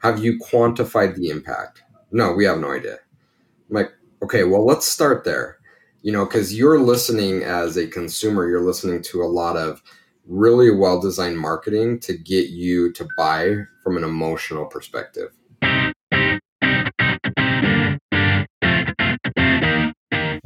have you quantified the impact? No, we have no idea. I'm like, okay, well, let's start there. You know, because you're listening as a consumer, you're listening to a lot of really well designed marketing to get you to buy from an emotional perspective.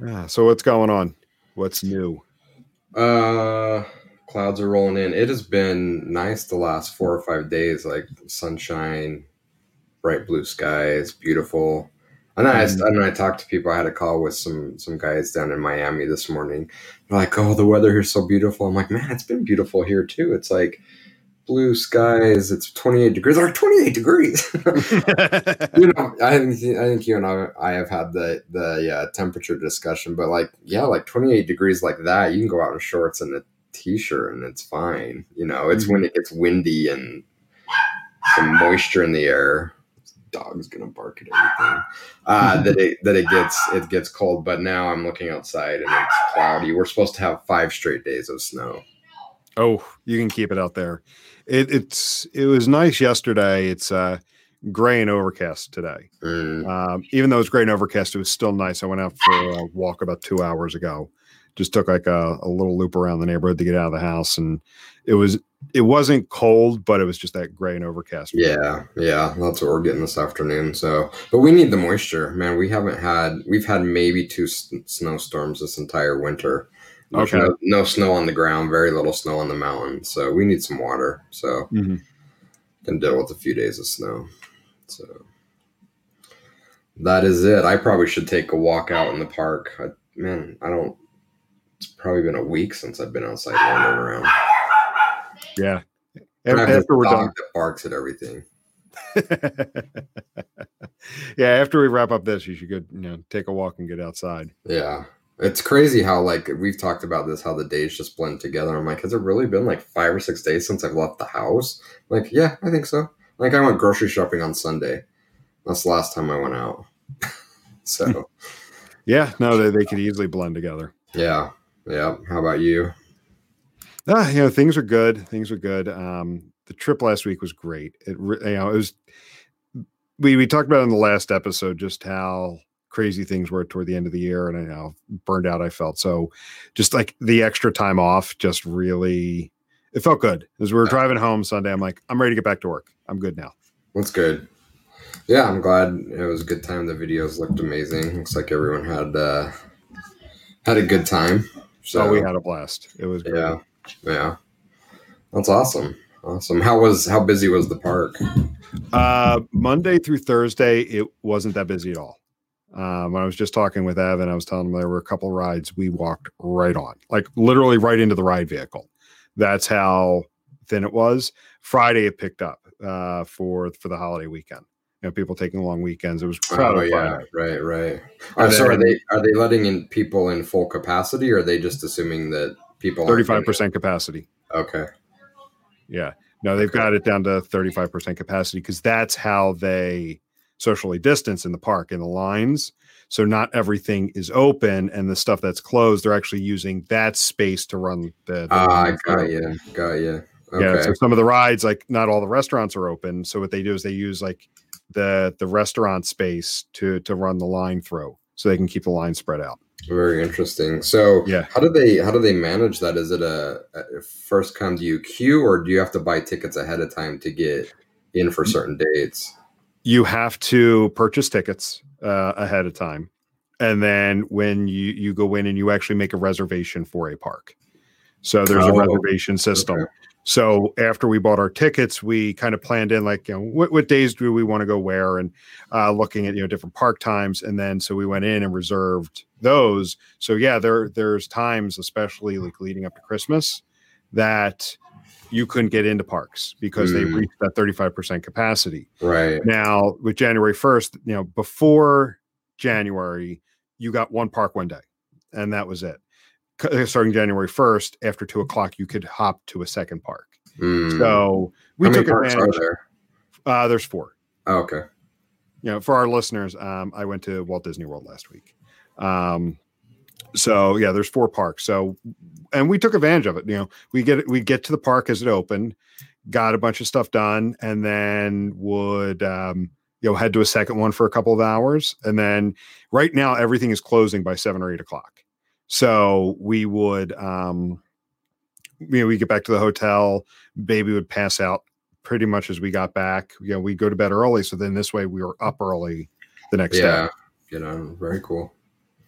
Yeah. So what's going on? What's new? Uh, clouds are rolling in. It has been nice the last four or five days, like sunshine, bright blue skies, beautiful. And I, mm. and I talked to people. I had a call with some some guys down in Miami this morning. They're like, "Oh, the weather here's so beautiful." I'm like, "Man, it's been beautiful here too." It's like blue skies. It's 28 degrees. Or 28 degrees. you know, I think I think you and I, I have had the the yeah, temperature discussion, but like yeah, like 28 degrees like that, you can go out in shorts and a t-shirt and it's fine. You know, it's mm-hmm. when it gets windy and some moisture in the air. dog's gonna bark at everything. Uh, that it that it gets it gets cold. But now I'm looking outside and it's cloudy. We're supposed to have five straight days of snow. Oh, you can keep it out there. It, it's it was nice yesterday. It's uh, gray and overcast today. Mm. Um, even though it's gray and overcast, it was still nice. I went out for a walk about two hours ago. Just took like a, a little loop around the neighborhood to get out of the house, and it was it wasn't cold, but it was just that gray and overcast. Yeah, yeah, that's what we're getting this afternoon. So, but we need the moisture, man. We haven't had we've had maybe two s- snowstorms this entire winter. Okay. No, no, snow on the ground, very little snow on the mountain. So we need some water. So mm-hmm. can deal with a few days of snow. So that is it. I probably should take a walk out in the park. I, man, I don't. It's probably been a week since I've been outside wandering around. Yeah. After, after we're done, that barks at everything. yeah, after we wrap up this, you should go, you know, take a walk and get outside. Yeah, it's crazy how like we've talked about this, how the days just blend together. I'm like, has it really been like five or six days since I've left the house? I'm like, yeah, I think so. Like I went grocery shopping on Sunday. That's the last time I went out. so yeah, no, they, they could easily blend together. Yeah. Yeah. How about you? Ah, you know, things are good. Things are good. Um, the trip last week was great. It, you know, it was, we, we talked about in the last episode just how crazy things were toward the end of the year and I know burned out I felt. So just like the extra time off just really it felt good. As we were driving home Sunday, I'm like, I'm ready to get back to work. I'm good now. That's good. Yeah, I'm glad it was a good time. The videos looked amazing. Looks like everyone had uh had a good time. So oh, we had a blast. It was great. Yeah. Yeah. That's awesome. Awesome. How was how busy was the park? Uh Monday through Thursday it wasn't that busy at all. Um, when I was just talking with Evan, I was telling him there were a couple rides we walked right on, like literally right into the ride vehicle. That's how thin it was. Friday it picked up uh, for for the holiday weekend. You know, people taking long weekends. It was crowded. Oh yeah, right, right. Are, so are they are they letting in people in full capacity, or are they just assuming that people thirty five percent capacity? Okay. Yeah. No, they've okay. got it down to thirty five percent capacity because that's how they socially distance in the park in the lines. So not everything is open, and the stuff that's closed, they're actually using that space to run the. Ah, uh, got you, got you. Okay. Yeah, so some of the rides, like not all the restaurants are open. So what they do is they use like the the restaurant space to to run the line through, so they can keep the line spread out. Very interesting. So yeah, how do they how do they manage that? Is it a, a first come do you queue, or do you have to buy tickets ahead of time to get in for certain dates? You have to purchase tickets uh, ahead of time and then when you you go in and you actually make a reservation for a park so there's oh, a reservation system okay. So after we bought our tickets, we kind of planned in like, you know, what, what days do we want to go where and uh, looking at, you know, different park times. And then so we went in and reserved those. So yeah, there there's times, especially like leading up to Christmas, that you couldn't get into parks because mm. they reached that 35% capacity. Right. Now with January 1st, you know, before January, you got one park one day and that was it. Uh, starting January 1st, after two o'clock, you could hop to a second park. Mm. So we How took advantage. there? Uh, there's four. Oh, okay. You know, for our listeners, um, I went to Walt Disney World last week. Um, so yeah, there's four parks. So, and we took advantage of it. You know, we get we get to the park as it opened, got a bunch of stuff done, and then would um, you know head to a second one for a couple of hours, and then right now everything is closing by seven or eight o'clock. So we would, um, you know, we get back to the hotel, baby would pass out pretty much as we got back. You know, we go to bed early. So then this way we were up early the next yeah, day. You know, very cool.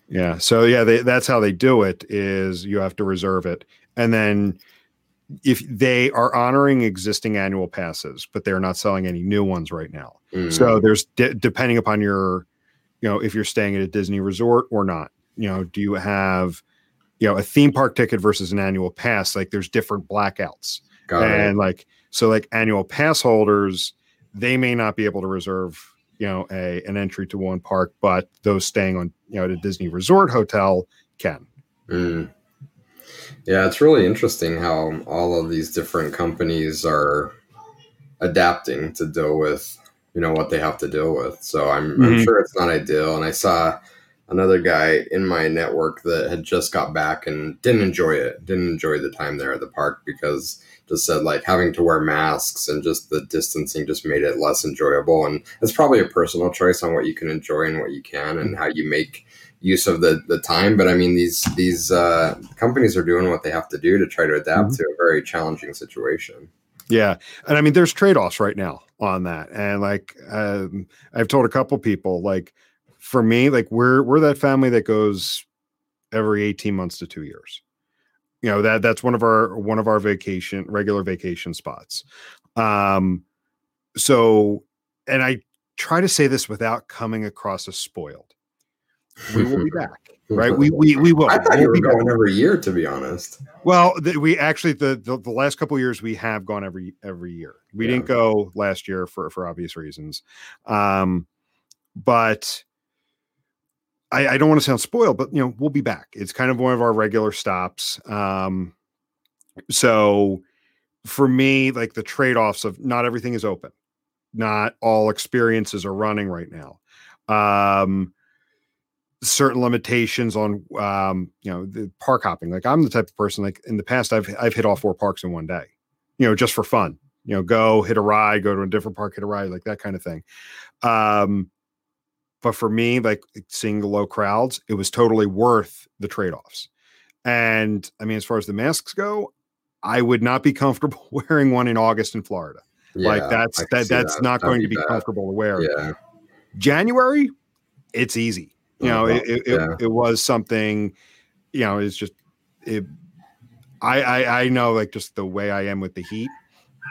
Yeah. So yeah, they, that's how they do it is you have to reserve it. And then if they are honoring existing annual passes, but they're not selling any new ones right now. Mm. So there's de- depending upon your, you know, if you're staying at a Disney resort or not you know, do you have, you know, a theme park ticket versus an annual pass? Like there's different blackouts. Got and it. like, so like annual pass holders, they may not be able to reserve, you know, a an entry to one park, but those staying on, you know, at a Disney resort hotel can. Mm. Yeah, it's really interesting how all of these different companies are adapting to deal with, you know, what they have to deal with. So I'm, mm-hmm. I'm sure it's not ideal. And I saw another guy in my network that had just got back and didn't enjoy it, didn't enjoy the time there at the park because just said like having to wear masks and just the distancing just made it less enjoyable. And it's probably a personal choice on what you can enjoy and what you can and how you make use of the the time. But I mean, these these uh, companies are doing what they have to do to try to adapt mm-hmm. to a very challenging situation. Yeah, and I mean, there's trade offs right now on that, and like um, I've told a couple people, like for me, like we're we're that family that goes every 18 months to two years. You know, that that's one of our one of our vacation regular vacation spots. Um so and I try to say this without coming across as spoiled. We will be back. Right, we we we will. I thought you were going back. every year, to be honest. Well, we actually the, the, the last couple years we have gone every every year. We yeah. didn't go last year for for obvious reasons, um, but I, I don't want to sound spoiled, but you know, we'll be back. It's kind of one of our regular stops. Um, so for me, like the trade-offs of not everything is open, not all experiences are running right now. Um, certain limitations on um, you know, the park hopping. Like I'm the type of person like in the past I've I've hit all four parks in one day, you know, just for fun. You know, go hit a ride, go to a different park, hit a ride, like that kind of thing. Um, but for me, like seeing the low crowds, it was totally worth the trade offs. And I mean, as far as the masks go, I would not be comfortable wearing one in August in Florida. Yeah, like that's that that's that. not That'd going be to be bad. comfortable to wear. Yeah. January, it's easy. You know, uh-huh. it, it, yeah. it, it, was something, you know, it's just it I, I I know like just the way I am with the heat,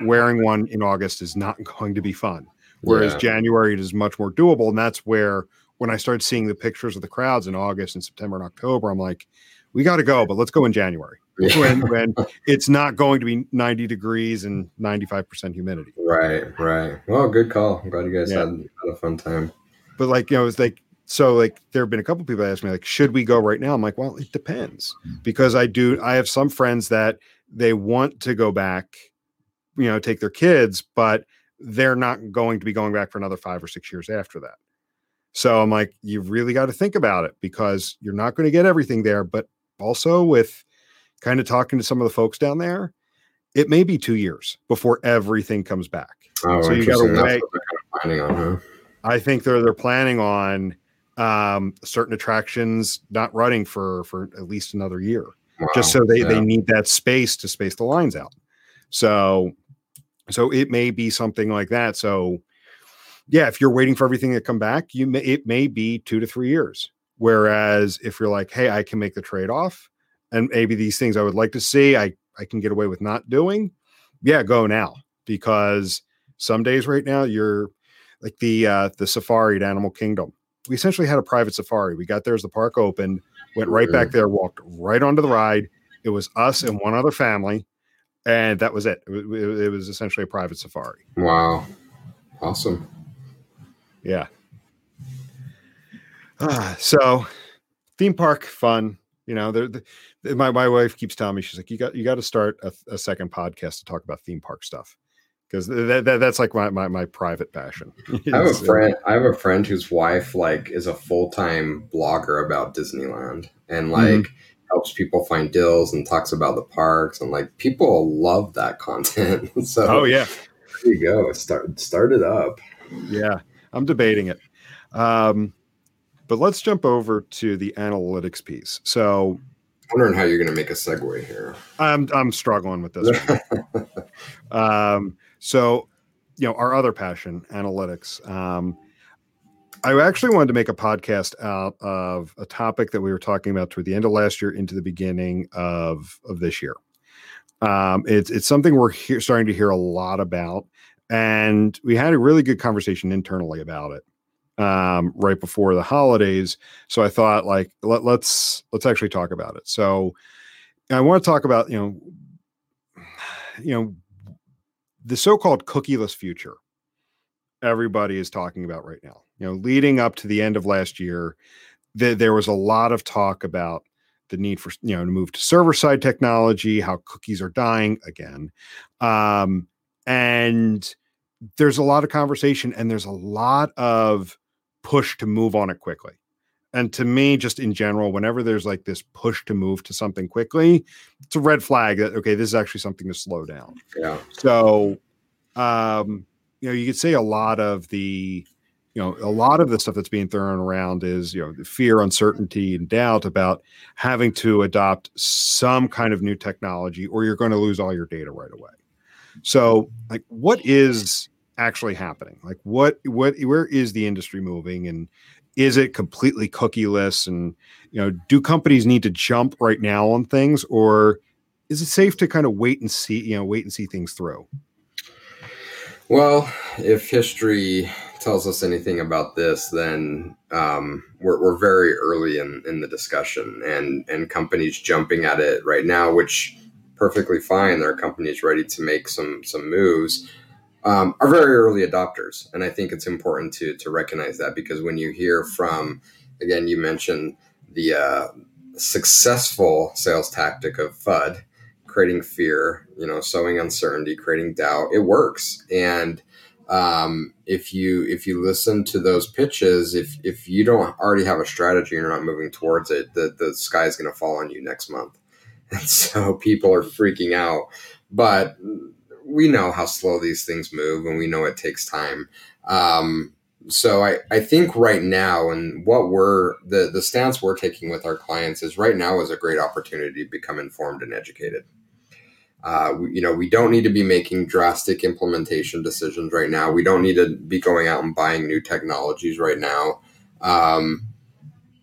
wearing one in August is not going to be fun. Whereas yeah. January it is much more doable. And that's where when I started seeing the pictures of the crowds in August and September and October, I'm like, we got to go, but let's go in January yeah. when, when it's not going to be 90 degrees and 95% humidity. Right, right. Well, good call. I'm glad you guys yeah. had, had, a fun time. But like, you know, it's like, so like there have been a couple people ask me like, should we go right now? I'm like, well, it depends because I do, I have some friends that they want to go back, you know, take their kids, but they're not going to be going back for another five or six years after that. So I'm like, you really got to think about it because you're not going to get everything there. But also, with kind of talking to some of the folks down there, it may be two years before everything comes back. Oh, so you got to wait. Kind of huh? I think they're they're planning on um, certain attractions not running for for at least another year, wow. just so they yeah. they need that space to space the lines out. So so it may be something like that. So yeah, if you're waiting for everything to come back, you may it may be two to three years. Whereas if you're like, hey, I can make the trade off, and maybe these things I would like to see, I I can get away with not doing, yeah, go now because some days right now you're like the uh, the safari at Animal Kingdom. We essentially had a private safari. We got there as the park opened, went right back there, walked right onto the ride. It was us and one other family, and that was it. It, it, it was essentially a private safari. Wow, awesome. Yeah. Ah, so theme park fun. You know, the, the, my my wife keeps telling me she's like, you got you got to start a, a, second podcast to talk about theme park stuff because that, that, that's like my, my my private passion. I have a friend. I have a friend whose wife like is a full time blogger about Disneyland and like mm-hmm. Helps people find deals and talks about the parks and like people love that content. so oh yeah, there you go. Start start it up. Yeah, I'm debating it. Um, but let's jump over to the analytics piece. So, I'm wondering how you're going to make a segue here. I'm I'm struggling with this. um, so, you know, our other passion, analytics. Um, I actually wanted to make a podcast out of a topic that we were talking about toward the end of last year into the beginning of of this year. Um, it's it's something we're he- starting to hear a lot about, and we had a really good conversation internally about it um, right before the holidays. So I thought like let, let's let's actually talk about it. So I want to talk about you know you know the so-called cookieless future. Everybody is talking about right now. You know, leading up to the end of last year, th- there was a lot of talk about the need for you know to move to server side technology, how cookies are dying again, um, and there's a lot of conversation and there's a lot of push to move on it quickly. And to me, just in general, whenever there's like this push to move to something quickly, it's a red flag that okay, this is actually something to slow down. Yeah. So, um, you know, you could say a lot of the, you know, a lot of the stuff that's being thrown around is you know fear, uncertainty, and doubt about having to adopt some kind of new technology, or you're going to lose all your data right away. So, like, what is actually happening? Like what what where is the industry moving and is it completely cookieless and you know do companies need to jump right now on things or is it safe to kind of wait and see you know wait and see things through well if history tells us anything about this then um, we're, we're very early in, in the discussion and and companies jumping at it right now which perfectly fine there are companies ready to make some some moves um, are very early adopters. And I think it's important to, to recognize that because when you hear from, again, you mentioned the uh, successful sales tactic of FUD, creating fear, you know, sowing uncertainty, creating doubt, it works. And um, if you if you listen to those pitches, if if you don't already have a strategy and you're not moving towards it, the the sky is going to fall on you next month. And so people are freaking out. But we know how slow these things move and we know it takes time. Um, so I, I think right now and what we're the the stance we're taking with our clients is right now is a great opportunity to become informed and educated. Uh, you know, we don't need to be making drastic implementation decisions right now. We don't need to be going out and buying new technologies right now. Um,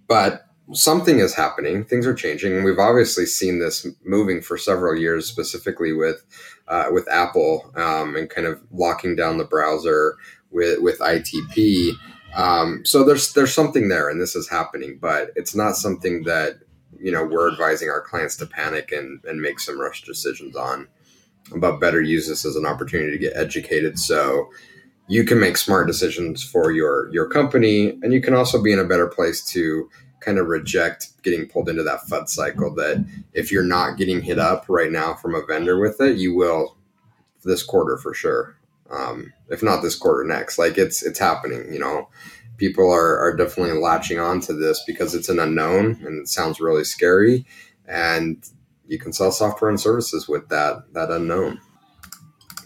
but something is happening. Things are changing, we've obviously seen this moving for several years, specifically with uh, with Apple um, and kind of locking down the browser with with ITP. Um, so there's there's something there, and this is happening, but it's not something that you know we're advising our clients to panic and and make some rush decisions on. But better use this as an opportunity to get educated, so you can make smart decisions for your your company, and you can also be in a better place to kind of reject getting pulled into that FUD cycle that if you're not getting hit up right now from a vendor with it, you will this quarter for sure. Um, if not this quarter, next. Like it's it's happening. You know, people are are definitely latching on to this because it's an unknown and it sounds really scary, and you can sell software and services with that that unknown.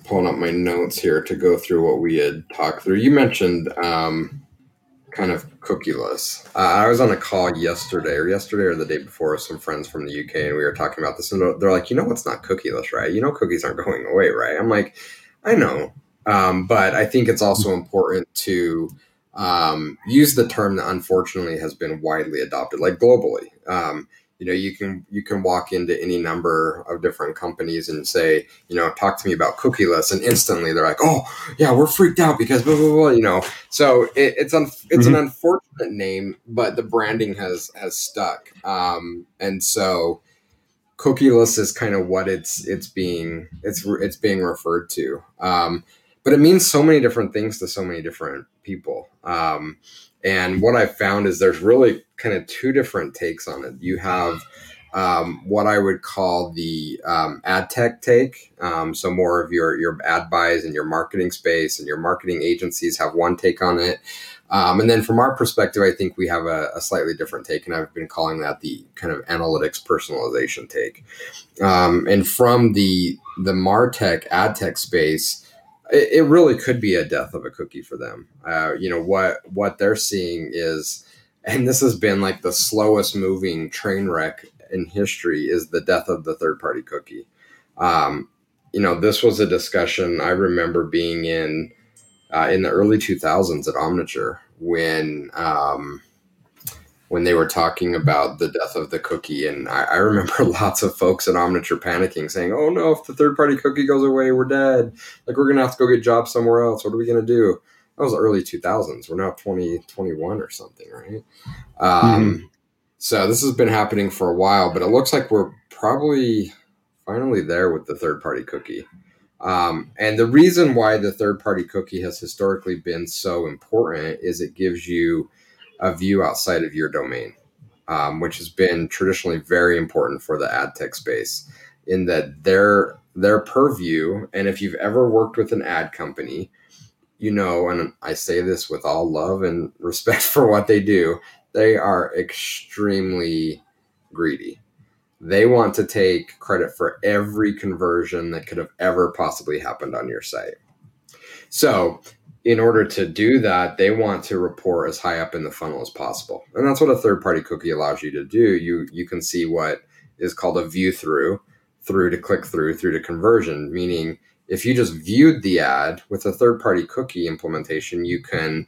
Pulling up my notes here to go through what we had talked through. You mentioned um, kind of cookieless. Uh, I was on a call yesterday or yesterday or the day before with some friends from the UK and we were talking about this and they're like, you know what's not cookieless, right? You know cookies aren't going away, right? I'm like, I know. Um, but I think it's also important to um, use the term that unfortunately has been widely adopted, like globally. Um, you know you can you can walk into any number of different companies and say you know talk to me about cookieless and instantly they're like oh yeah we're freaked out because blah blah blah you know so it, it's un, it's mm-hmm. an unfortunate name but the branding has has stuck um, and so cookieless is kind of what it's it's being it's it's being referred to um, but it means so many different things to so many different people um, and what I've found is there's really kind of two different takes on it. You have um, what I would call the um, ad tech take. Um, so more of your your ad buys and your marketing space and your marketing agencies have one take on it. Um, and then from our perspective, I think we have a, a, slightly different take, and I've been calling that the kind of analytics personalization take. Um, and from the the Martech ad tech space, it, it, really could be a death of a cookie for them. Uh, you know what what they're seeing is, and this has been like the slowest moving train wreck in history is the death of the third party cookie. Um, you know, this was a discussion I remember being in uh, in the early 2000s at Omniture when um, when they were talking about the death of the cookie. And I, I, remember lots of folks at Omniture panicking, saying, "Oh no, if the third party cookie goes away, we're dead. Like we're gonna have to go get jobs somewhere else. What are we gonna do?" That was the early 2000s. We're now 2021 or something, right? Um, mm-hmm. So this has been happening for a while, but it looks like we're probably finally there with the third party cookie. Um, and the reason why the third party cookie has historically been so important is it gives you a view outside of your domain, um, which has been traditionally very important for the ad tech space in that their their purview. And if you've ever worked with an ad company, you know, and I say this with all love and respect for what they do, they are extremely greedy. They want to take credit for every conversion that could have ever possibly happened on your site. So in order to do that, they want to report as high up in the funnel as possible. And that's what a third party cookie allows you to do. You you can see what is called a view through, through to click through, through to conversion, meaning if you just viewed the ad with a third party cookie implementation, you can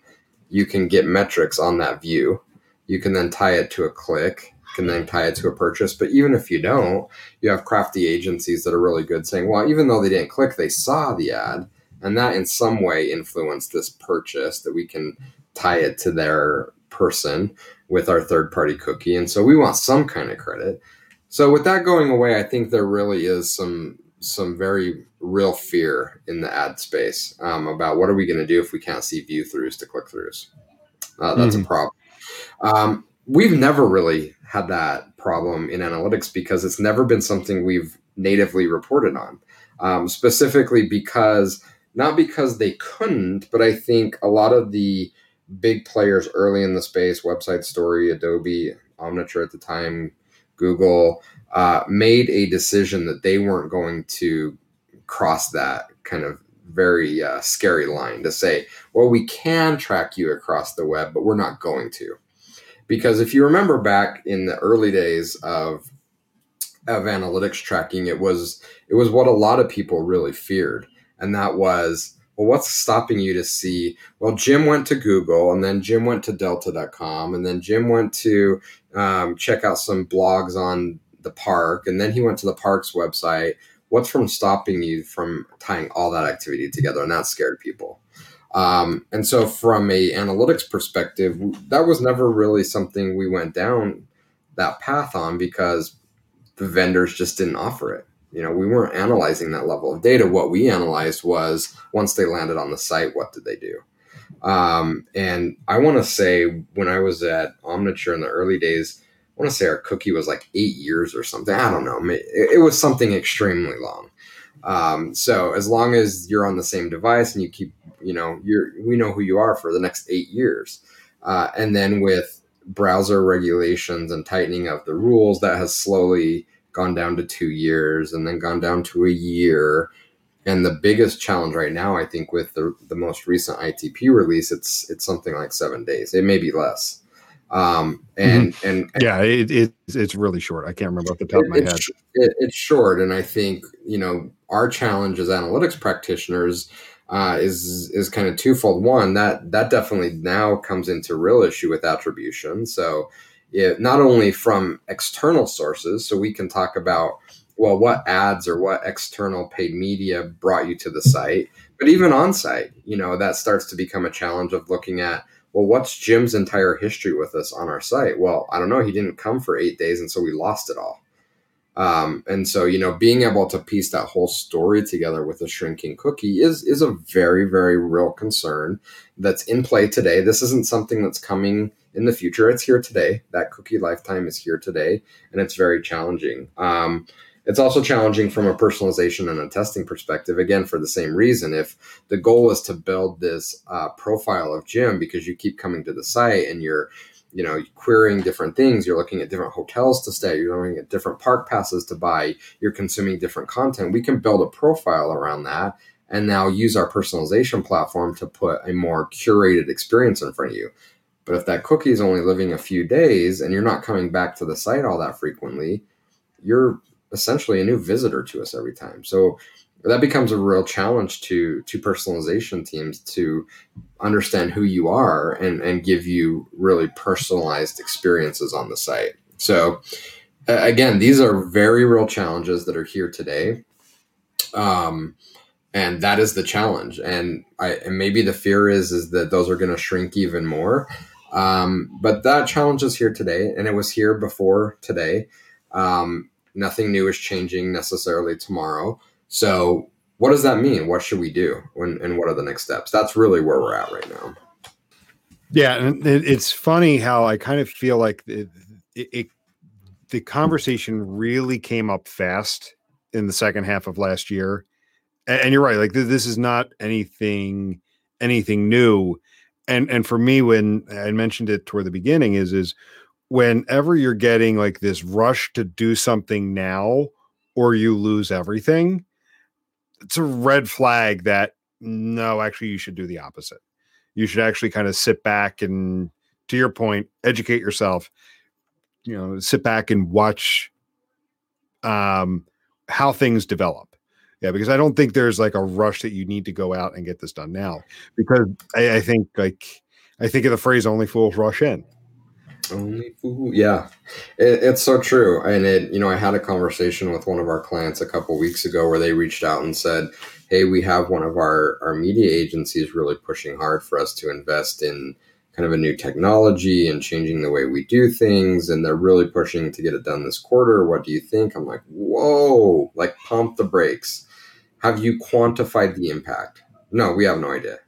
you can get metrics on that view. You can then tie it to a click, can then tie it to a purchase. But even if you don't, you have crafty agencies that are really good saying, well, even though they didn't click, they saw the ad and that in some way influenced this purchase that we can tie it to their person with our third party cookie. And so we want some kind of credit. So with that going away i think there really is some some very real fear in the ad space um, about what are we going to do if we can't see view throughs to click throughs uh, that's mm-hmm. a problem. Um, we've never really had that problem in analytics because it's never been something we've natively reported on. Um, specifically because not because they couldn't, but I think a lot of the big players early in the space, WebSideStory, Adobe, Omniture at the time, Google, uh, made a decision that they weren't going to cross that kind of very uh, scary line to say, well, we can track you across the web, but we're not going to. Because if you remember back in the early days of of analytics tracking, it was it was what a lot of people really feared and that was well what's stopping you to see well jim went to google and then jim went to delta.com and then jim went to um, check out some blogs on the park and then he went to the park's website. What's from stopping you from tying all that activity together? And that scared people. Um, and so from a analytics perspective that was never really something we went down that path on because the vendors just didn't offer it you know we weren't analyzing that level of data. What we analyzed was once they landed on the site what did they do? Um, and i want to say when i was at omniture in the early days i want to say our cookie was like eight years or something. I don't know. It, it was something extremely long. Um, so as long as you're on the same device and you keep you know you're we know who you are for the next eight years. Uh, and then with browser regulations and tightening of the rules that has slowly gone down to two years and then gone down to a year. And the biggest challenge right now, I think, with the, the most recent ITP release, it's it's something like seven days. It may be less. Um, and, mm-hmm. and yeah, it, it, it's really short. I can't remember off the top it, of my head. It, it's short, and I think you know our challenge as analytics practitioners uh, is is kind of twofold. One that that definitely now comes into real issue with attribution. So it, not only from external sources, so we can talk about well, what ads or what external paid media brought you to the site, but even on site, you know, that starts to become a challenge of looking at well, what's Jim's entire history with us on our site? Well, I don't know. He didn't come for eight days, and so we lost it all. Um, and so, you know, being able to piece that whole story together with a shrinking cookie is is a very, very real concern that's in play today. This isn't something that's coming in the future. It's here today. That cookie lifetime is here today, and it's very challenging. Um, it's also challenging from a personalization and a testing perspective. Again, for the same reason, if the goal is to build this uh, profile of Jim because you keep coming to the site and you're you know querying different things you're looking at different hotels to stay you're looking at different park passes to buy you're consuming different content we can build a profile around that and now use our personalization platform to put a more curated experience in front of you but if that cookie is only living a few days and you're not coming back to the site all that frequently you're essentially a new visitor to us every time. So that becomes a real challenge to to personalization teams to understand who you are and and give you really personalized experiences on the site. So again these are very real challenges that are here today. Um and that is the challenge. And i and maybe the fear is is that those are going to shrink even more um but that challenge is here today and it was here before today um nothing new is changing necessarily tomorrow so, what does that mean? What should we do? When, and what are the next steps? That's really where we're at right now. Yeah, and it's funny how I kind of feel like it, it, it, the conversation really came up fast in the second half of last year, and you're right. Like this is not anything anything new, and and for me, when I mentioned it toward the beginning, is is whenever you're getting like this rush to do something now, or you lose everything it's a red flag that no, actually, you should do the opposite. You should actually kind of sit back and, to your point, educate yourself. You know, sit back and watch um, how things develop. Yeah, because I don't think there's like a rush that you need to go out and get this done now. Because I, I think like I think of the phrase "only fools rush in." Only fool. Yeah, it, it's so true. And it, you know, I had a conversation with one of our clients a couple weeks ago where they reached out and said, "Hey, we have one of our our media agencies really pushing hard for us to invest in." kind of a new technology and changing the way we do things and they're really pushing to get it done this quarter what do you think i'm like whoa like pump the brakes have you quantified the impact no we have no idea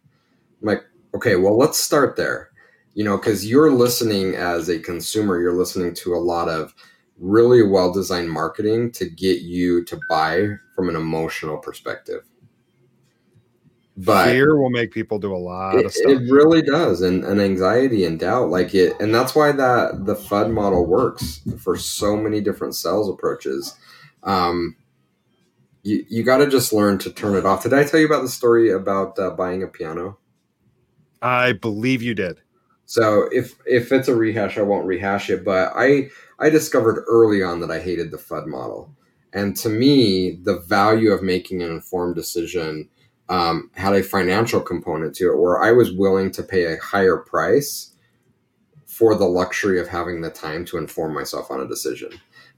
i'm like okay well let's start there you know, because you're listening as a consumer, you're listening to a lot of really well designed marketing to get you to buy from an emotional perspective. But fear will make people do a lot it, of stuff. It really does, and, and anxiety and doubt, like it, and that's why that the FUD model works for so many different sales approaches. Um, you you got to just learn to turn it off. Did I tell you about the story about uh, buying a piano? I believe you did. So if if it's a rehash, I won't rehash it. But I I discovered early on that I hated the FUD model, and to me, the value of making an informed decision um, had a financial component to it, where I was willing to pay a higher price for the luxury of having the time to inform myself on a decision.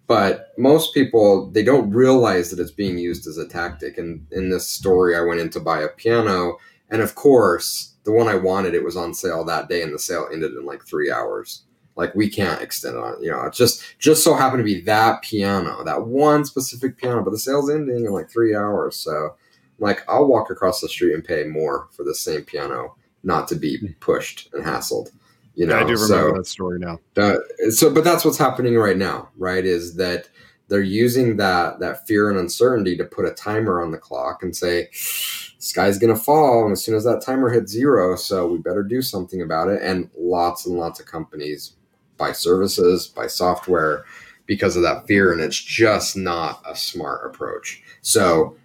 But most people they don't realize that it's being used as a tactic. And in this story, I went in to buy a piano, and of course the one I wanted, it was on sale that day, and the sale ended in like three hours. Like we can't extend it on, you know, it's just just so happened to be that piano, that one specific piano, but the sale's ending in like three hours. So, like, I'll walk across the street and pay more for the same piano, not to be pushed and hassled. You know, I do remember so, that story now. Uh, so, but that's what's happening right now, right? Is that they're using that that fear and uncertainty to put a timer on the clock and say sky's gonna fall and as soon as that timer hits zero so we better do something about it and lots and lots of companies buy services buy software because of that fear and it's just not a smart approach so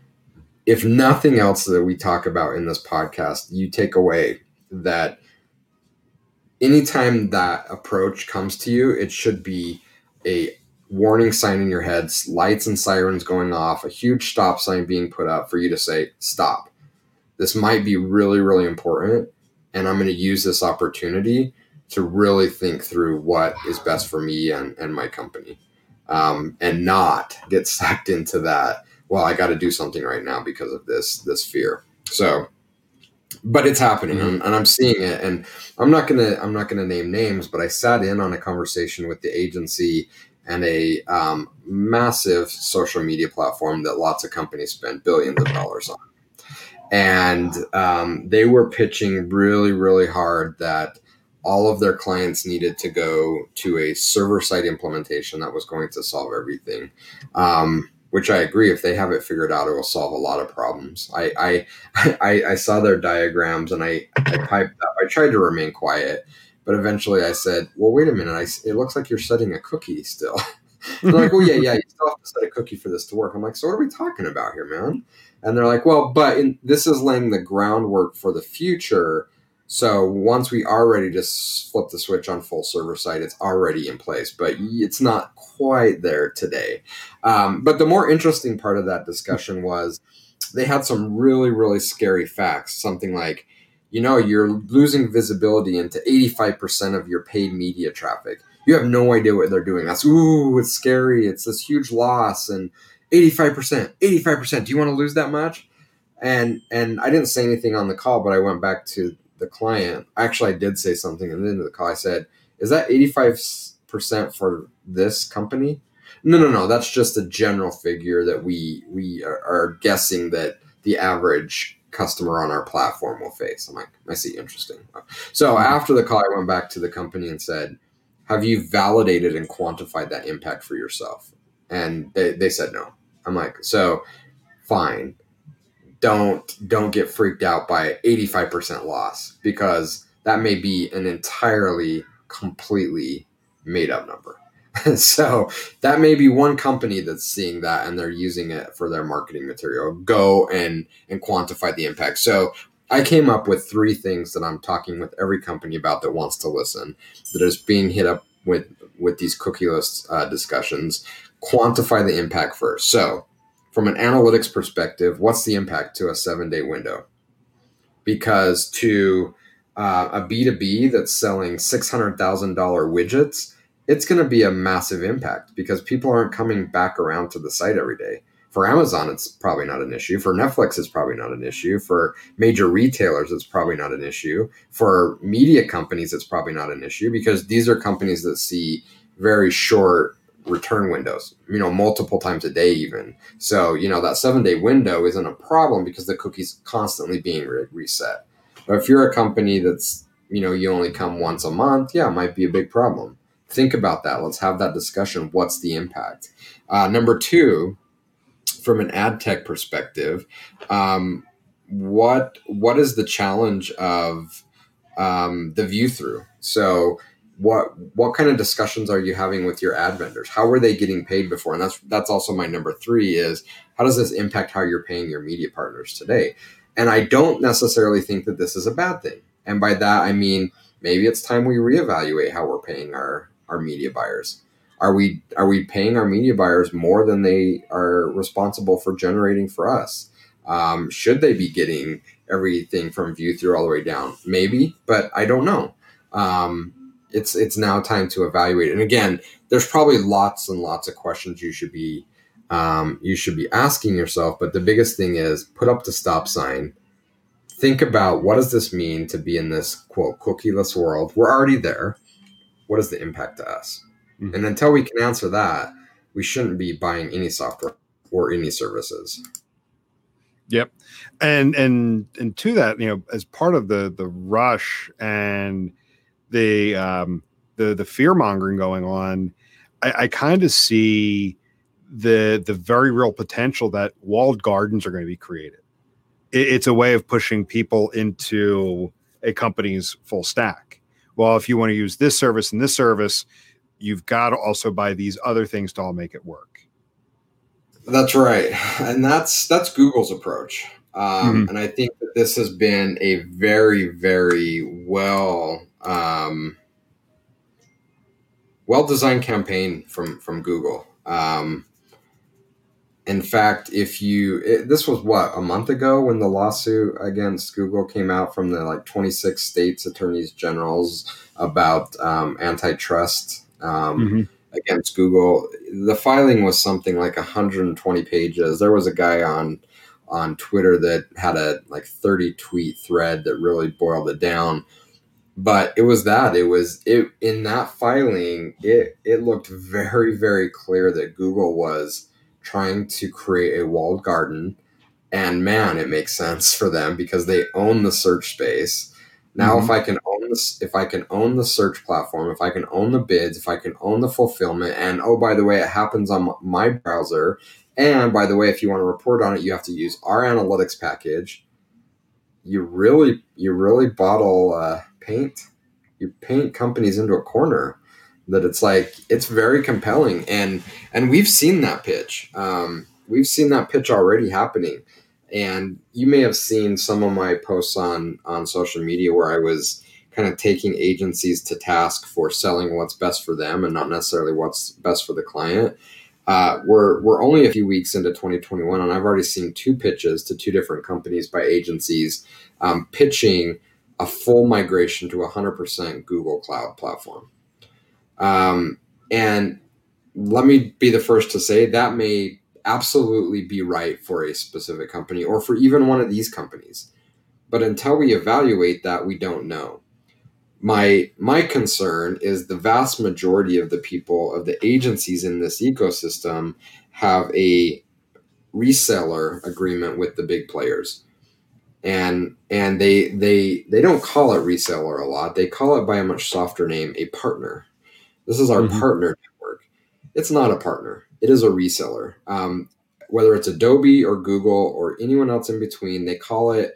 if nothing else that we talk about in this podcast you take away that anytime that approach comes to you it should be a warning sign in your head lights and sirens going off a huge stop sign being put up for you to say stop this might be really, really important. And I'm going to use this opportunity to really think through what is best for me and, and my company um, and not get sucked into that well i got to do something right now because of this this fear so but it's happening mm-hmm. and, I'm seeing it and i'm not gonna i'm not gonna name names but i sat in on a conversation with the agency and a um, massive social media platform that lots of companies spend billions of dollars on and um, they were pitching really really hard that all of their clients needed to go to a server side implementation that was going to solve everything um, which I agree. If they have it figured out, it will solve a lot of problems. I I I, I saw their diagrams and I I piped up. I tried to remain quiet, but eventually I said, "Well, wait a minute. I, it looks like you're setting a cookie still." they're like, "Well, yeah, yeah. You still have to set a cookie for this to work." I'm like, "So what are we talking about here, man?" And they're like, "Well, but in, this is laying the groundwork for the future." So once we are ready to flip the switch on full server side, it's already in place, but it's not quite there today. Um, but the more interesting part of that discussion was they had some really, really scary facts. Something like, you know, you're losing visibility into 85% of your paid media traffic. You have no idea what they're doing. That's, ooh, it's scary. It's this huge loss. And 85%, 85%. Do you want to lose that much? And and I didn't say anything on the call, but I went back to the client, actually, I did say something in the end of the call. I said, "Is that eighty five percent for this company?" No, no, no. That's just a general figure that we we are, are guessing that the average customer on our platform will face. I'm like, I see, interesting. So mm-hmm. after the call, I went back to the company and said, "Have you validated and quantified that impact for yourself?" And they, they said no. I'm like, so fine don't don't get freaked out by 85% loss because that may be an entirely completely made up number. so that may be one company that's seeing that and they're using it for their marketing material. Go and and quantify the impact. So I came up with three things that I'm talking with every company about that wants to listen, that is being hit up with with these cookieless uh, discussions. Quantify the impact first. So from an analytics perspective, what's the impact to a seven day window? Because to uh, a B2B that's selling $600,000 widgets, it's going to be a massive impact because people aren't coming back around to the site every day. For Amazon, it's probably not an issue. For Netflix, it's probably not an issue. For major retailers, it's probably not an issue. For media companies, it's probably not an issue because these are companies that see very short return windows, you know, multiple times a day, even. So, you know, that seven day window isn't a problem because the cookie's constantly being re- reset. But if you're a company that's, you know, you only come once a month, yeah, it might be a big problem. Think about that. Let's have that discussion. What's the impact? Uh, number two, from an ad tech perspective, um, what what is the challenge of um, the view through? So what what kind of discussions are you having with your ad vendors? How were they getting paid before? And that's that's also my number three is how does this impact how you're paying your media partners today? And i don't necessarily think that this is a bad thing. And by that i mean maybe it's time we reevaluate how we're paying our our media buyers. Are we are we paying our media buyers more than they are responsible for generating for us? Um, should they be getting everything from view through all the way down? Maybe but i don't know. Um, it's it's now time to evaluate. And again, there's probably lots and lots of questions you should be um, you should be asking yourself. But the biggest thing is put up the stop sign. Think about what does this mean to be in this quote cookieless world? We're already there. What is the impact to us? Mm-hmm. And until we can answer that, we shouldn't be buying any software or any services. Yep. And and and to that, you know, as part of the the rush and the um, the the fear mongering going on, I, I kind of see the the very real potential that walled gardens are going to be created. It, it's a way of pushing people into a company's full stack. Well, if you want to use this service and this service, you've got to also buy these other things to all make it work. That's right, and that's that's Google's approach. Um, mm-hmm. And I think that this has been a very, very well um, well designed campaign from from Google. Um, in fact, if you it, this was what a month ago when the lawsuit against Google came out from the like 26 states attorneys generals about um, antitrust um, mm-hmm. against Google. The filing was something like 120 pages. There was a guy on on Twitter that had a like 30 tweet thread that really boiled it down. But it was that it was it in that filing it it looked very very clear that Google was trying to create a walled garden. And man, it makes sense for them because they own the search space. Now, mm-hmm. if I can own this, if I can own the search platform, if I can own the bids, if I can own the fulfillment, and oh, by the way, it happens on my browser. And by the way, if you want to report on it, you have to use our analytics package. You really, you really bottle uh, paint. You paint companies into a corner that it's like it's very compelling. And and we've seen that pitch. Um, we've seen that pitch already happening. And you may have seen some of my posts on on social media where i was kind of taking agencies to task for selling what's best for them and not necessarily what's best for the client. Uh, we're we're only a few weeks into 2021 and i've already seen two pitches to two different companies by agencies um, pitching a full migration to 100% google cloud platform um, and let me be the first to say that may absolutely be right for a specific company or for even one of these companies. But until we evaluate that, we don't know. My my concern is the vast majority of the people of the agencies in this ecosystem have a reseller agreement with the big players. And and they they they don't call it reseller a lot. They call it by a much softer name, a partner. This is our mm-hmm. partner network. It's not a partner. It is a reseller. Um, whether it's Adobe or Google or anyone else in between, they call it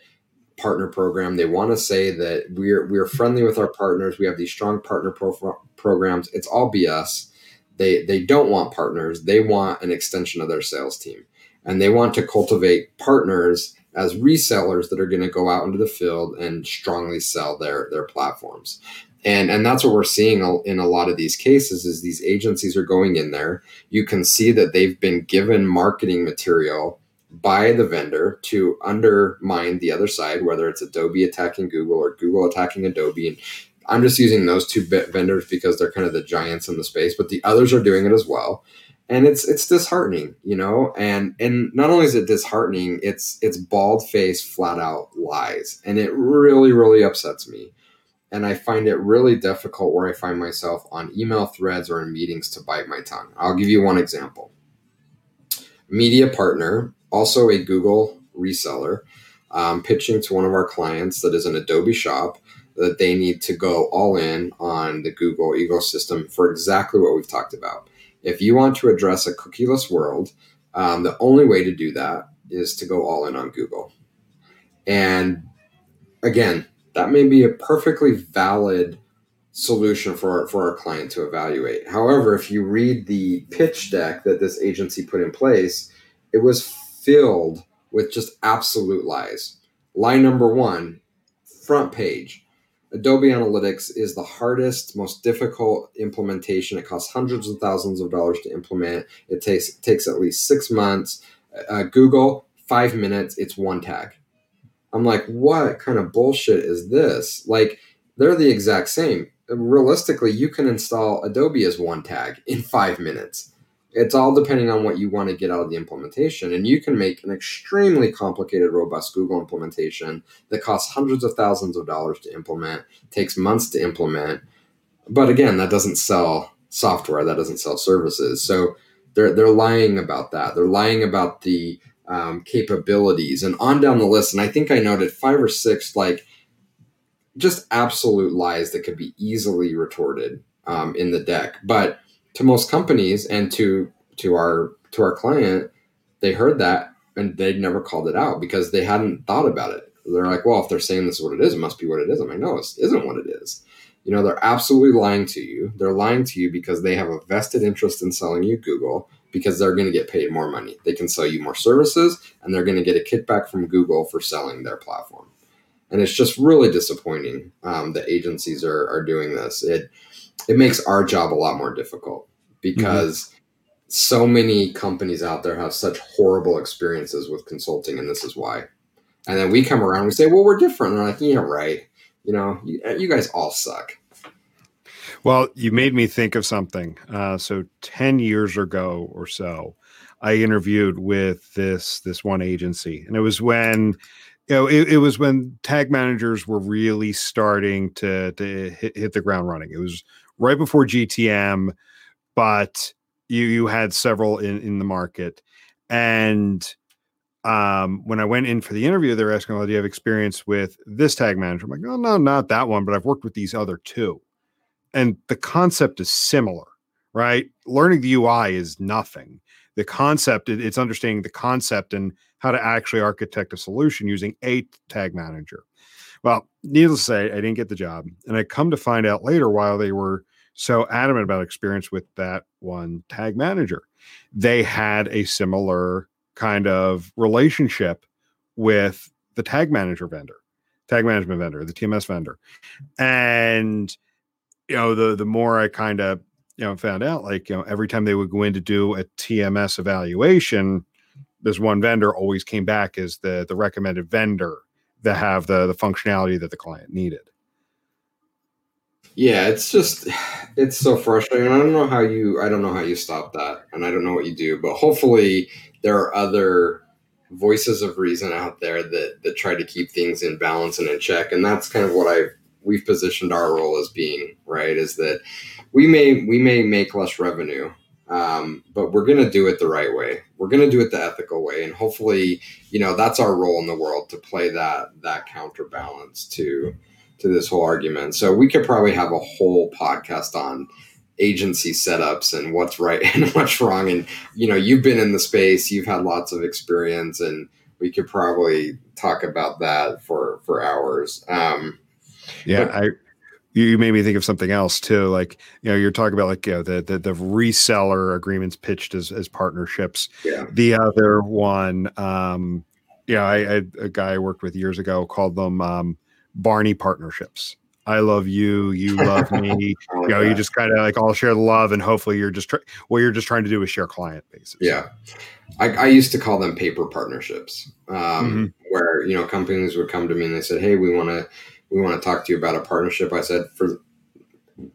partner program. They want to say that we're we're friendly with our partners. We have these strong partner pro- programs. It's all BS. They they don't want partners. They want an extension of their sales team, and they want to cultivate partners as resellers that are going to go out into the field and strongly sell their their platforms. And and that's what we're seeing in a lot of these cases is these agencies are going in there. You can see that they've been given marketing material by the vendor to undermine the other side whether it's adobe attacking google or google attacking adobe and i'm just using those two vendors because they're kind of the giants in the space but the others are doing it as well and it's it's disheartening you know and and not only is it disheartening it's it's bald face flat out lies and it really really upsets me and I find it really difficult where I find myself on email threads or in meetings to bite my tongue. I'll give you one example. Media partner, also a Google reseller, um, pitching to one of our clients that is an Adobe shop that they need to go all in on the Google ecosystem for exactly what we've talked about. If you want to address a cookieless world, um, the only way to do that is to go all in on Google. And again, that may be a perfectly valid solution for our, for our client to evaluate. However, if you read the pitch deck that this agency put in place, it was filled with just absolute lies. Lie number one, front page. Adobe Analytics is the hardest, most difficult implementation. It costs hundreds of thousands of dollars to implement. It takes it takes at least six months. Uh, Google, five minutes. It's one tag. I'm like, what kind of bullshit is this? Like, they're the exact same. Realistically, you can install Adobe as one tag in five minutes. It's all depending on what you want to get out of the implementation. And you can make an extremely complicated, robust Google implementation that costs hundreds of thousands of dollars to implement, takes months to implement. But again, that doesn't sell software, that doesn't sell services. So they're, they're lying about that. They're lying about the um, capabilities and on down the list. And I think I noted five or six like just absolute lies that could be easily retorted um, in the deck. But to most companies and to to our to our client, they heard that and they never called it out because they hadn't thought about it. They're like, well, if they're saying this is what it is, it must be what it is. I'm like, no, it isn't what it is. You know, they're absolutely lying to you. They're lying to you because they have a vested interest in selling you Google because they're going to get paid more money. They can sell you more services and they're going to get a kickback from Google for selling their platform. And it's just really disappointing um, that agencies are, are doing this. It it makes our job a lot more difficult because mm-hmm. so many companies out there have such horrible experiences with consulting, and this is why. And then we come around, and we say, "Well, we're different." And they're like, "Yeah, right. You know, you, you guys all suck." Well, you made me think of something. Uh, so ten years ago or so, I interviewed with this this one agency, and it was when you know it, it was when tag managers were really starting to to hit, hit the ground running. It was right before GTM, but you you had several in in the market, and um, when I went in for the interview, they were asking, "Well, do you have experience with this tag manager?" I'm like, "No, no, not that one, but I've worked with these other two and the concept is similar, right? Learning the UI is nothing. The concept, it's understanding the concept and how to actually architect a solution using a tag manager. Well, needless to say, I didn't get the job. And I come to find out later while they were so adamant about experience with that one tag manager, they had a similar kind of relationship with the tag manager vendor, tag management vendor, the TMS vendor. And you know, the the more I kind of you know found out, like you know, every time they would go in to do a TMS evaluation, this one vendor always came back as the the recommended vendor that have the the functionality that the client needed. Yeah, it's just it's so frustrating. I don't know how you I don't know how you stop that, and I don't know what you do, but hopefully there are other voices of reason out there that that try to keep things in balance and in check, and that's kind of what I've we've positioned our role as being right is that we may we may make less revenue um, but we're going to do it the right way we're going to do it the ethical way and hopefully you know that's our role in the world to play that that counterbalance to to this whole argument so we could probably have a whole podcast on agency setups and what's right and what's wrong and you know you've been in the space you've had lots of experience and we could probably talk about that for for hours um, yeah, but, I you made me think of something else too. Like, you know, you're talking about like you know, the, the the reseller agreements pitched as as partnerships. Yeah. The other one, um, yeah, I, I guy I worked with years ago called them um, Barney partnerships. I love you, you love me. you know, you just kind of like all share the love, and hopefully you're just tr- what you're just trying to do is share client bases. Yeah, I, I used to call them paper partnerships, um, mm-hmm. where you know companies would come to me and they said, "Hey, we want to." we want to talk to you about a partnership. I said, for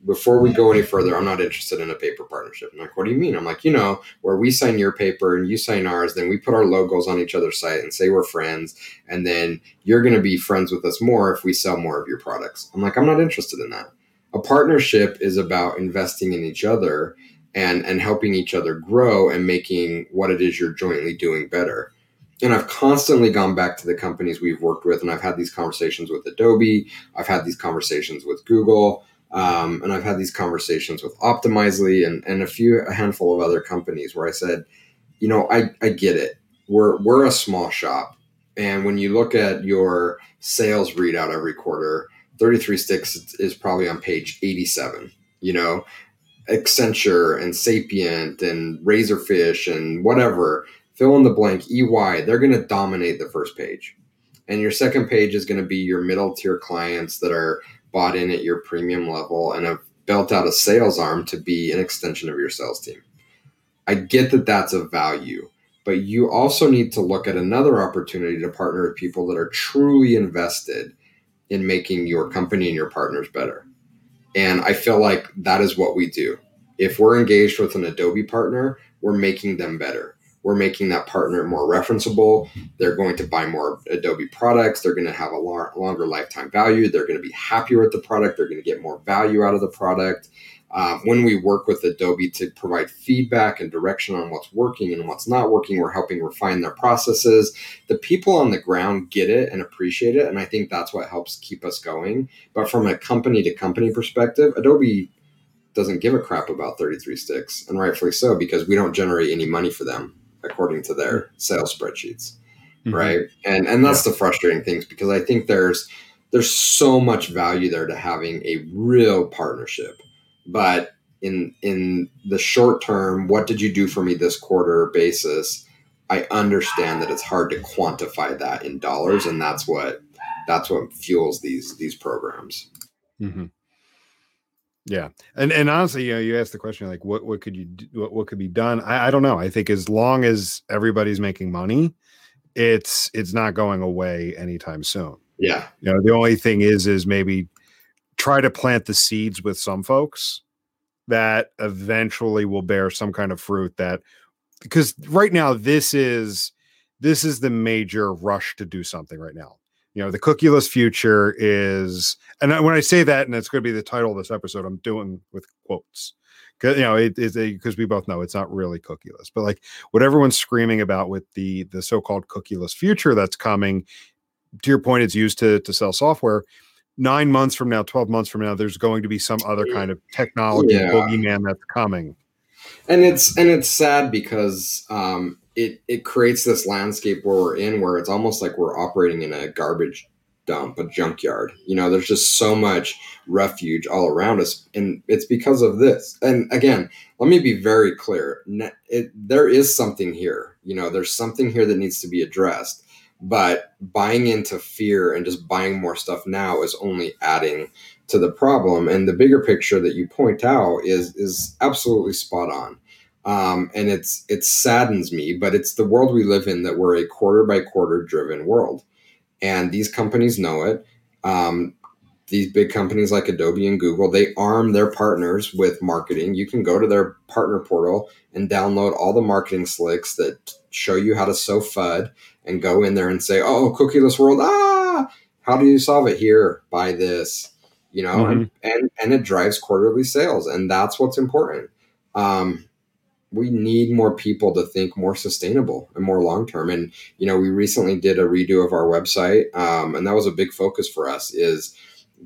before we go any further, I'm not interested in a paper partnership. I'm like, what do you mean? I'm like, you know, where we sign your paper and you sign ours, then we put our logos on each other's site and say we're friends, and then you're going to be friends with us more if we sell more of your products. I'm like, I'm not interested in that. A partnership is about investing in each other and and helping each other grow and making what it is you're jointly doing better and I've constantly gone back to the companies we've worked with, and I've had these conversations with Adobe, I've had these conversations with Google, um, and I've had these conversations with Optimizely and, and a few a handful of other companies where I said, you know, I, I get it. We're we're a small shop, and when you look at your sales readout every quarter, 33 sticks is probably on page 87. You know, Accenture and Sapient and Razorfish and whatever fill in the blank EY, they're going to dominate the first page. And your second page is going to be your middle tier clients that are bought in at your premium level and have built out a sales arm to be an extension of your sales team. I get that that's a value, but you also need to look at another opportunity to partner with people that are truly invested in making your company and your partners better. And I feel like that is what we do. If we're engaged with an Adobe partner, we're making them better we're making that partner more referenceable. They're going to buy more Adobe products. They're going to have a longer lifetime value. They're going to be happier with the product. They're going to get more value out of the product. Um, when we work with Adobe to provide feedback and direction on what's working and what's not working, we're helping refine their processes. The people on the ground get it and appreciate it. And I think that's what helps keep us going. But from a company to company perspective, Adobe doesn't give a crap about 33 sticks, and rightfully so, because we don't generate any money for them according to their mm-hmm. sales spreadsheets mm-hmm. right and and that's yeah. the frustrating things because i think there's there's so much value there to having a real partnership but in in the short term what did you do for me this quarter basis i understand that it's hard to quantify that in dollars and that's what that's what fuels these these programs mm-hmm. Yeah, and and honestly, you know, you asked the question like, what what could you do, what what could be done? I, I don't know. I think as long as everybody's making money, it's it's not going away anytime soon. Yeah, you know, the only thing is is maybe try to plant the seeds with some folks that eventually will bear some kind of fruit that because right now this is this is the major rush to do something right now you know the cookieless future is and when i say that and it's going to be the title of this episode i'm doing with quotes. Because you know it is because we both know it's not really cookieless but like what everyone's screaming about with the the so-called cookieless future that's coming to your point it's used to to sell software. Nine months from now 12 months from now there's going to be some other mm. kind of technology yeah. boogeyman that's coming and it's and it's sad because um it it creates this landscape where we're in where it's almost like we're operating in a garbage dump, a junkyard. You know, there's just so much refuge all around us, and it's because of this. And again, let me be very clear: it, there is something here. You know, there's something here that needs to be addressed. But buying into fear and just buying more stuff now is only adding to the problem. And the bigger picture that you point out is is absolutely spot on um, and it's it saddens me, but it's the world we live in that we're a quarter by quarter driven world, and these companies know it. Um, these big companies like Adobe and Google, they arm their partners with marketing. You can go to their partner portal and download all the marketing slicks that show you how to sow FUD and go in there and say, "Oh, cookieless world, ah, how do you solve it here? Buy this." You know, mm-hmm. and, and and it drives quarterly sales, and that's what's important. Um, we need more people to think more sustainable and more long term. And you know, we recently did a redo of our website, um, and that was a big focus for us. Is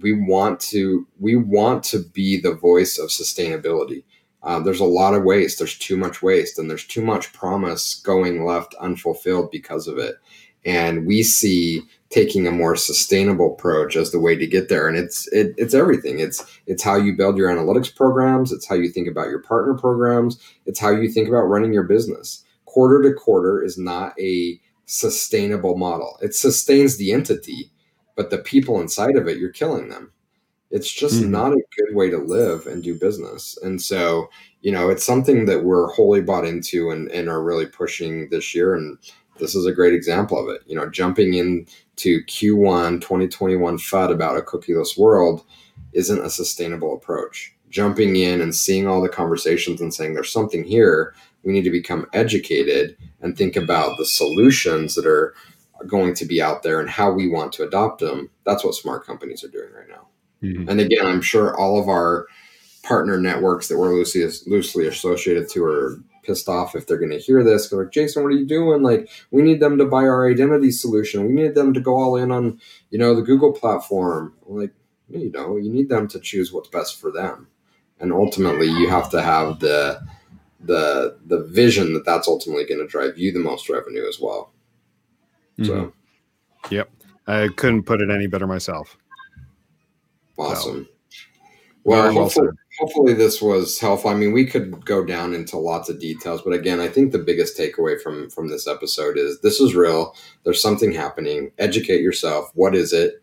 we want to we want to be the voice of sustainability. Uh, there's a lot of waste. There's too much waste, and there's too much promise going left unfulfilled because of it. And we see taking a more sustainable approach as the way to get there. And it's it, it's everything. It's it's how you build your analytics programs. It's how you think about your partner programs. It's how you think about running your business. Quarter to quarter is not a sustainable model. It sustains the entity but the people inside of it you're killing them. It's just mm-hmm. not a good way to live and do business. And so you know it's something that we're wholly bought into and, and are really pushing this year. And this is a great example of it you know jumping in to Q1 2021 FUD about a cookieless world isn't a sustainable approach. Jumping in and seeing all the conversations and saying there's something here, we need to become educated and think about the solutions that are going to be out there and how we want to adopt them. That's what smart companies are doing right now. Mm-hmm. And again, I'm sure all of our partner networks that we're loosely loosely associated to are pissed off if they're going to hear this. They're like, Jason, what are you doing? Like, we need them to buy our identity solution. We need them to go all in on, you know, the Google platform. I'm like, you know, you need them to choose what's best for them, and ultimately, you have to have the the the vision that that's ultimately going to drive you the most revenue as well. Mm-hmm. So, yep, I couldn't put it any better myself. Awesome. So, well, hopefully, hopefully this was helpful. I mean, we could go down into lots of details, but again, I think the biggest takeaway from from this episode is this is real. There's something happening. Educate yourself. What is it?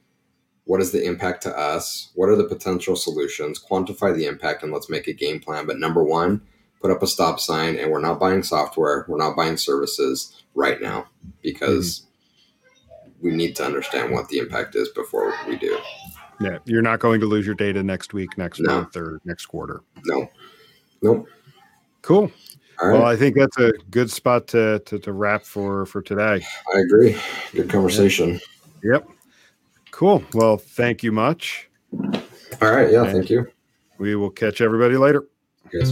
What is the impact to us? What are the potential solutions? Quantify the impact and let's make a game plan. But number one, put up a stop sign and we're not buying software, we're not buying services right now because mm-hmm. we need to understand what the impact is before we do. Yeah, you're not going to lose your data next week, next no. month, or next quarter. No, nope. Cool. Well, I think that's a good spot to, to, to wrap for for today. I agree. Good conversation. Yep. Cool. Well, thank you much. All right. Yeah. And thank you. We will catch everybody later. Yes.